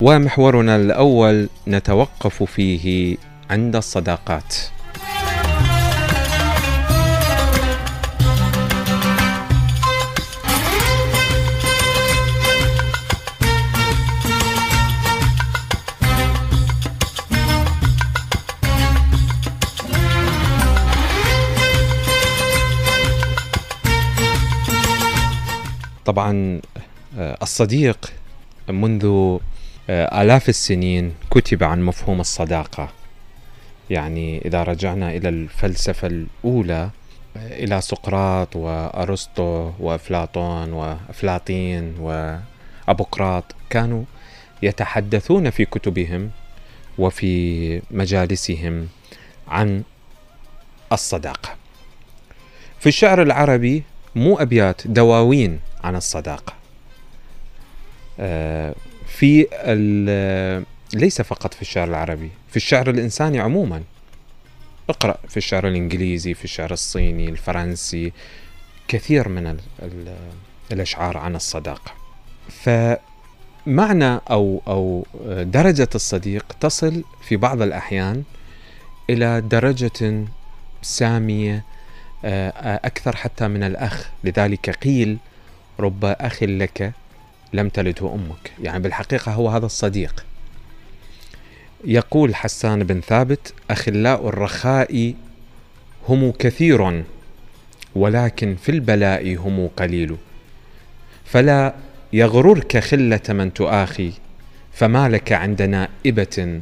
ومحورنا الأول نتوقف فيه عند الصداقات. طبعا آه، الصديق منذ آلاف السنين كتب عن مفهوم الصداقة. يعني إذا رجعنا إلى الفلسفة الأولى آه، إلى سقراط وأرسطو وأفلاطون وأفلاطين وأبوقراط كانوا يتحدثون في كتبهم وفي مجالسهم عن الصداقة. في الشعر العربي مو أبيات دواوين عن الصداقة. آه، في ليس فقط في الشعر العربي في الشعر الإنساني عموما. اقرأ في الشعر الإنجليزي في الشعر الصيني الفرنسي كثير من ال ال الأشعار عن الصداقة. فمعنى أو أو درجة الصديق تصل في بعض الأحيان إلى درجة سامية آه، أكثر حتى من الأخ. لذلك قيل رب أخ لك لم تلده أمك. يعني بالحقيقة هو هذا الصديق. يقول حسان بن ثابت أخلاء الرخاء هم كثير ولكن في البلاء هم قليل. فلا يغررك خلة من تؤاخي فما لك عند نائبة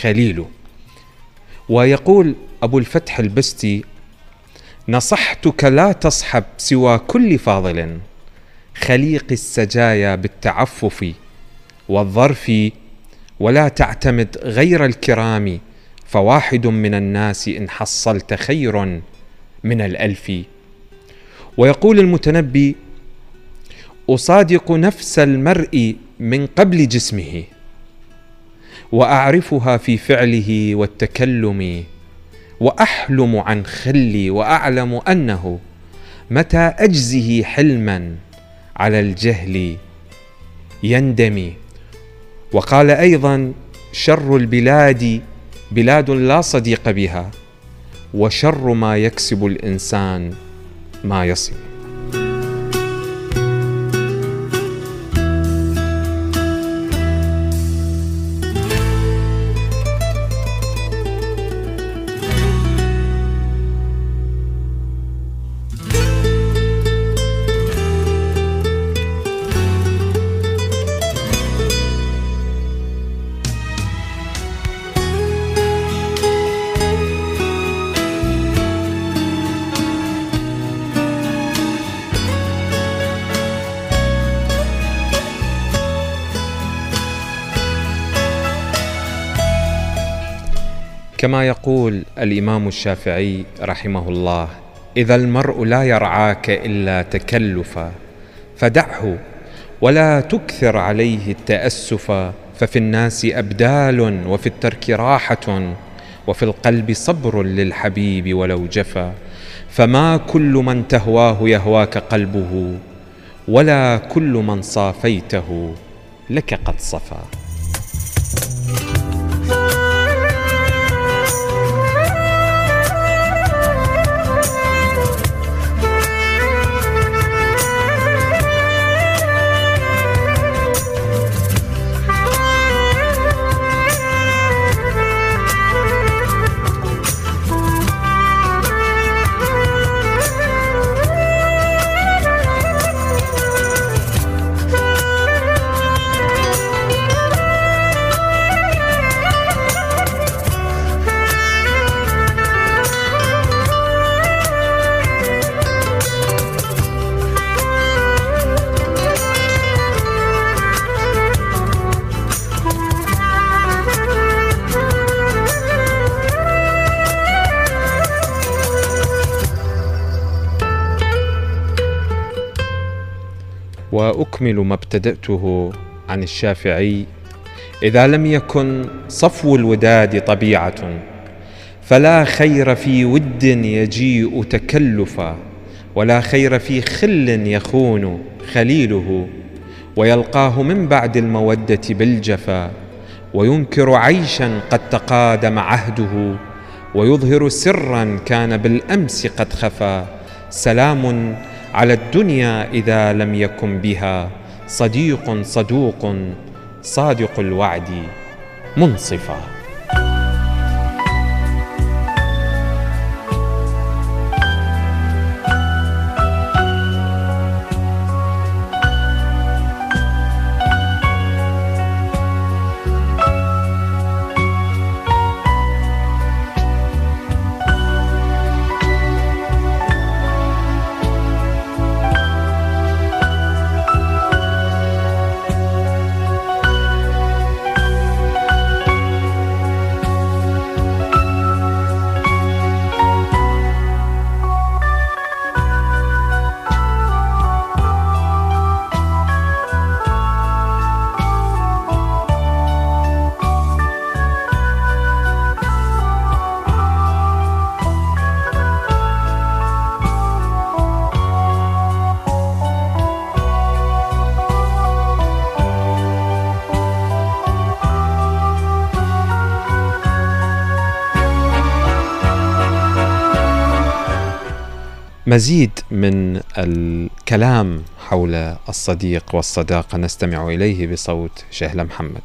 خليل. ويقول أبو الفتح البستي نصحتك لا تصحب سوى كل فاضل. خليق السجايا بالتعفف والظرف ولا تعتمد غير الكرام فواحد من الناس إن حصلت خير من الألف. ويقول المتنبي أصادق نفس المرء من قبل جسمه وأعرفها في فعله والتكلم وأحلم عن خلي وأعلم أنه متى أجزه حلما على الجهل يندمي. وقال أيضا شر البلاد بلاد لا صديق بها وشر ما يكسب الإنسان ما يصل. كما يقول الإمام الشافعي رحمه الله إذا المرء لا يرعاك إلا تكلفا فدعه ولا تكثر عليه التاسفا ففي الناس أبدال وفي الترك راحة وفي القلب صبر للحبيب ولو جفا فما كل من تهواه يهواك قلبه ولا كل من صافيته لك قد صفا. واكمل ما ابتدأته عن الشافعي إذا لم يكن صفو الوداد طبيعة فلا خير في ود يجيء تكلفا ولا خير في خل يخون خليله ويلقاه من بعد المودة بالجفا وينكر عيشا قد تقادم عهده ويظهر سرا كان بالأمس قد خفا سلام على الدنيا إذا لم يكن بها صديق صدوق صادق الوعد منصفا. مزيد من الكلام حول الصديق والصداقة. نستمع إليه بصوت شهلة محمد.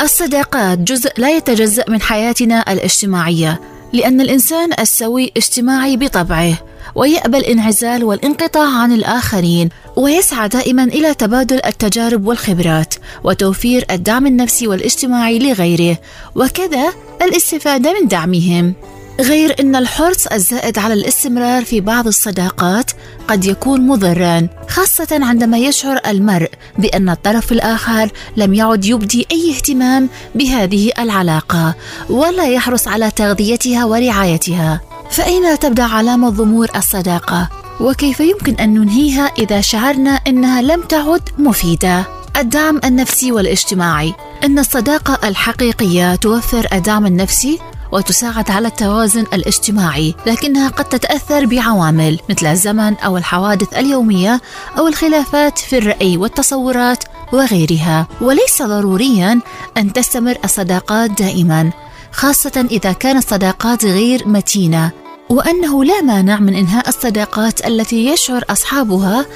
الصداقات جزء لا يتجزأ من حياتنا الاجتماعية لأن الإنسان السوي اجتماعي بطبعه ويأبى الانعزال والانقطاع عن الآخرين ويسعى دائما إلى تبادل التجارب والخبرات وتوفير الدعم النفسي والاجتماعي لغيره وكذا الاستفادة من دعمهم. غير أن الحرص الزائد على الاستمرار في بعض الصداقات قد يكون مضرا خاصة عندما يشعر المرء بأن الطرف الآخر لم يعد يبدي أي اهتمام بهذه العلاقة ولا يحرص على تغذيتها ورعايتها فأين تبدأ علامة ضمور الصداقة؟ وكيف يمكن أن ننهيها إذا شعرنا أنها لم تعد مفيدة؟ الدعم النفسي والاجتماعي أن الصداقة الحقيقية توفر الدعم النفسي وتساعد على التوازن الاجتماعي لكنها قد تتأثر بعوامل مثل الزمن أو الحوادث اليومية أو الخلافات في الرأي والتصورات وغيرها. وليس ضروريا أن تستمر الصداقات دائما خاصة إذا كانت الصداقات غير متينة. وأنه لا مانع من إنهاء الصداقات التي يشعر أصحابها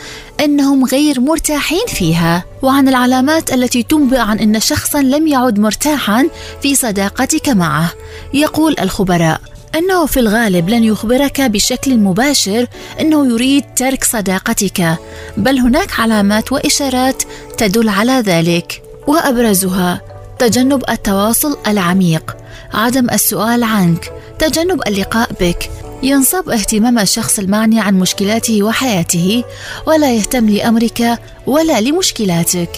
إنهم غير مرتاحين فيها وعن العلامات التي تنبئ عن إن شخصا لم يعد مرتاحا في صداقتك معه. يقول الخبراء إنه في الغالب لن يخبرك بشكل مباشر إنه يريد ترك صداقتك بل هناك علامات وإشارات تدل على ذلك. وأبرزها تجنب التواصل العميق. عدم السؤال عنك تجنب اللقاء بك. ينصب اهتمام الشخص المعني عن مشكلاته وحياته ولا يهتم لأمرك ولا لمشكلاتك.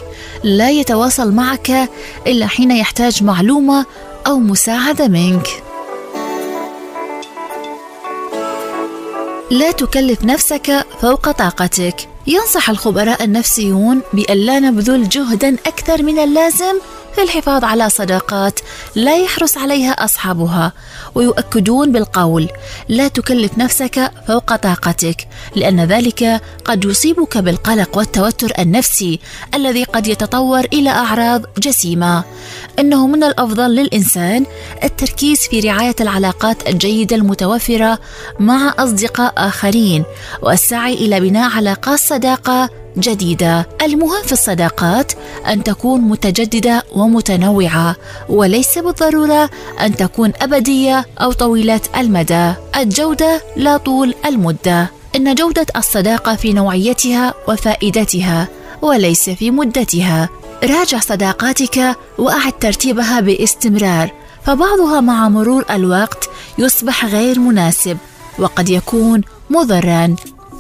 لا يتواصل معك إلا حين يحتاج معلومة أو مساعدة منك. لا تكلف نفسك فوق طاقتك. ينصح الخبراء النفسيون بأن لا نبذل جهدا أكثر من اللازم في الحفاظ على صداقات لا يحرص عليها أصحابها ويؤكدون بالقول لا تكلف نفسك فوق طاقتك لأن ذلك قد يصيبك بالقلق والتوتر النفسي الذي قد يتطور إلى أعراض جسيمة. إنه من الأفضل للإنسان التركيز في رعاية العلاقات الجيدة المتوفرة مع أصدقاء آخرين والسعي إلى بناء علاقات صداقة جديدة. المهم في الصداقات أن تكون متجددة ومتنوعة وليس بالضرورة أن تكون أبدية أو طويلة المدى. الجودة لا طول المدة. إن جودة الصداقة في نوعيتها وفائدتها وليس في مدتها. راجع صداقاتك وأعد ترتيبها باستمرار فبعضها مع مرور الوقت يصبح غير مناسب وقد يكون مضرا.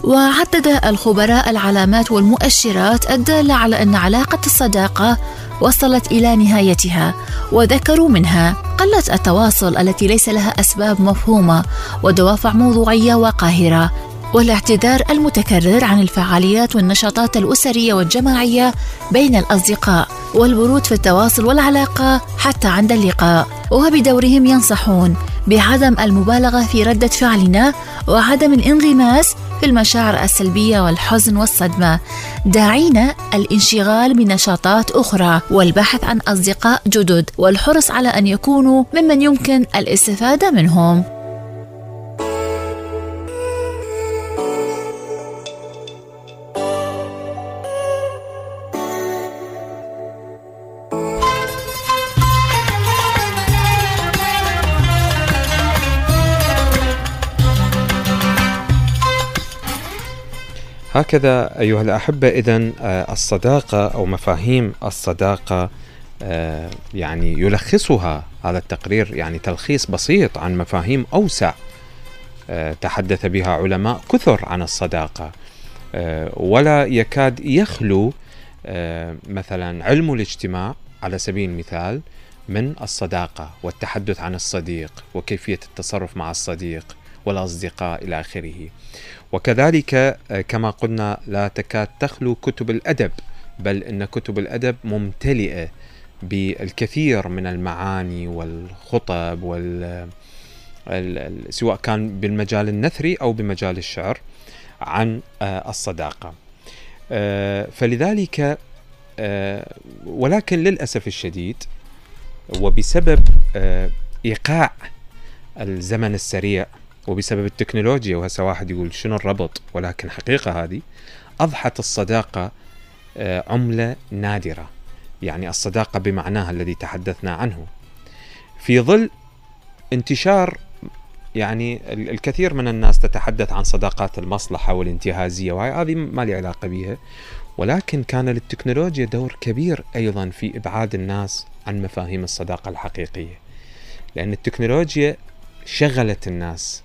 وعدد الخبراء العلامات والمؤشرات الدالة على أن علاقة الصداقة وصلت إلى نهايتها. وذكروا منها قلة التواصل التي ليس لها أسباب مفهومة ودوافع موضوعية وقاهرة والاعتذار المتكرر عن الفعاليات والنشاطات الأسرية والجماعية بين الأصدقاء والبرود في التواصل والعلاقة حتى عند اللقاء. وبدورهم ينصحون بعدم المبالغة في ردة فعلنا وعدم الانغماس في المشاعر السلبية والحزن والصدمة. داعينا الانشغال بنشاطات أخرى والبحث عن أصدقاء جدد والحرص على أن يكونوا ممن يمكن الاستفادة منهم. هكذا أيها الأحبة إذا آه، الصداقة أو مفاهيم الصداقة آه، يعني يلخصها هذا التقرير يعني تلخيص بسيط عن مفاهيم أوسع آه، تحدث بها علماء كثر عن الصداقة ولا يكاد يخلو مثلا علم الاجتماع على سبيل المثال من الصداقة والتحدث عن الصديق وكيفية التصرف مع الصديق والأصدقاء إلى آخره. وكذلك آه، كما قلنا لا تكاد تخلو كتب الأدب بل إن كتب الأدب ممتلئة بالكثير من المعاني والخطب وال سواء كان بالمجال النثري أو بمجال الشعر عن آه، الصداقة. آه، فلذلك ولكن للأسف الشديد وبسبب إيقاع الزمن السريع وبسبب التكنولوجيا وهسه واحد يقول شنو الربط؟ ولكن حقيقة هذه أضحت الصداقة آه، عملة نادرة. يعني الصداقة بمعناها الذي تحدثنا عنه. في ظل انتشار يعني الكثير من الناس تتحدث عن صداقات المصلحة والانتهازية وهي هذه ما لي علاقة بها ولكن كان للتكنولوجيا دور كبير أيضا في إبعاد الناس عن مفاهيم الصداقة الحقيقية. لأن التكنولوجيا شغلت الناس.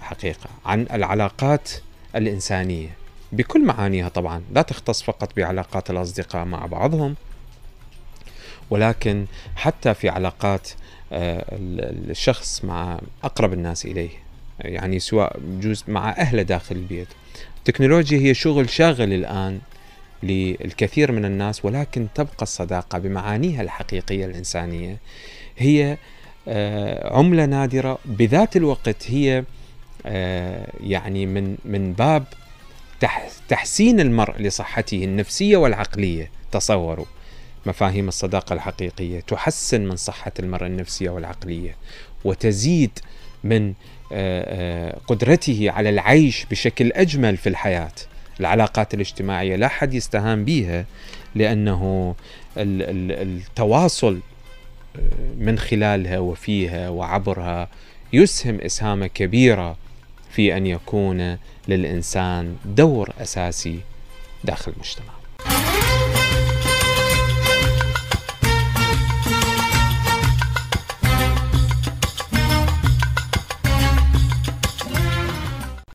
حقيقة عن العلاقات الإنسانية. بكل معانيها طبعا لا تختص فقط بعلاقات الأصدقاء مع بعضهم ولكن حتى في علاقات آه، الشخص مع أقرب الناس إليه يعني سواء جزء مع أهله داخل البيت. التكنولوجيا هي شغل شاغل الآن للكثير من الناس ولكن تبقى الصداقة بمعانيها الحقيقية الإنسانية هي آه، عملة نادرة. بذات الوقت هي آه، يعني من من باب تحسين المرء لصحته النفسية والعقلية تصوروا مفاهيم الصداقة الحقيقية تحسن من صحة المرء النفسية والعقلية وتزيد من آه، قدرته على العيش بشكل أجمل في الحياة. العلاقات الاجتماعية لا حد يستهان بها لأنه التواصل من خلالها وفيها وعبرها يسهم إسهامه كبيرة في أن يكون للإنسان دور أساسي داخل المجتمع.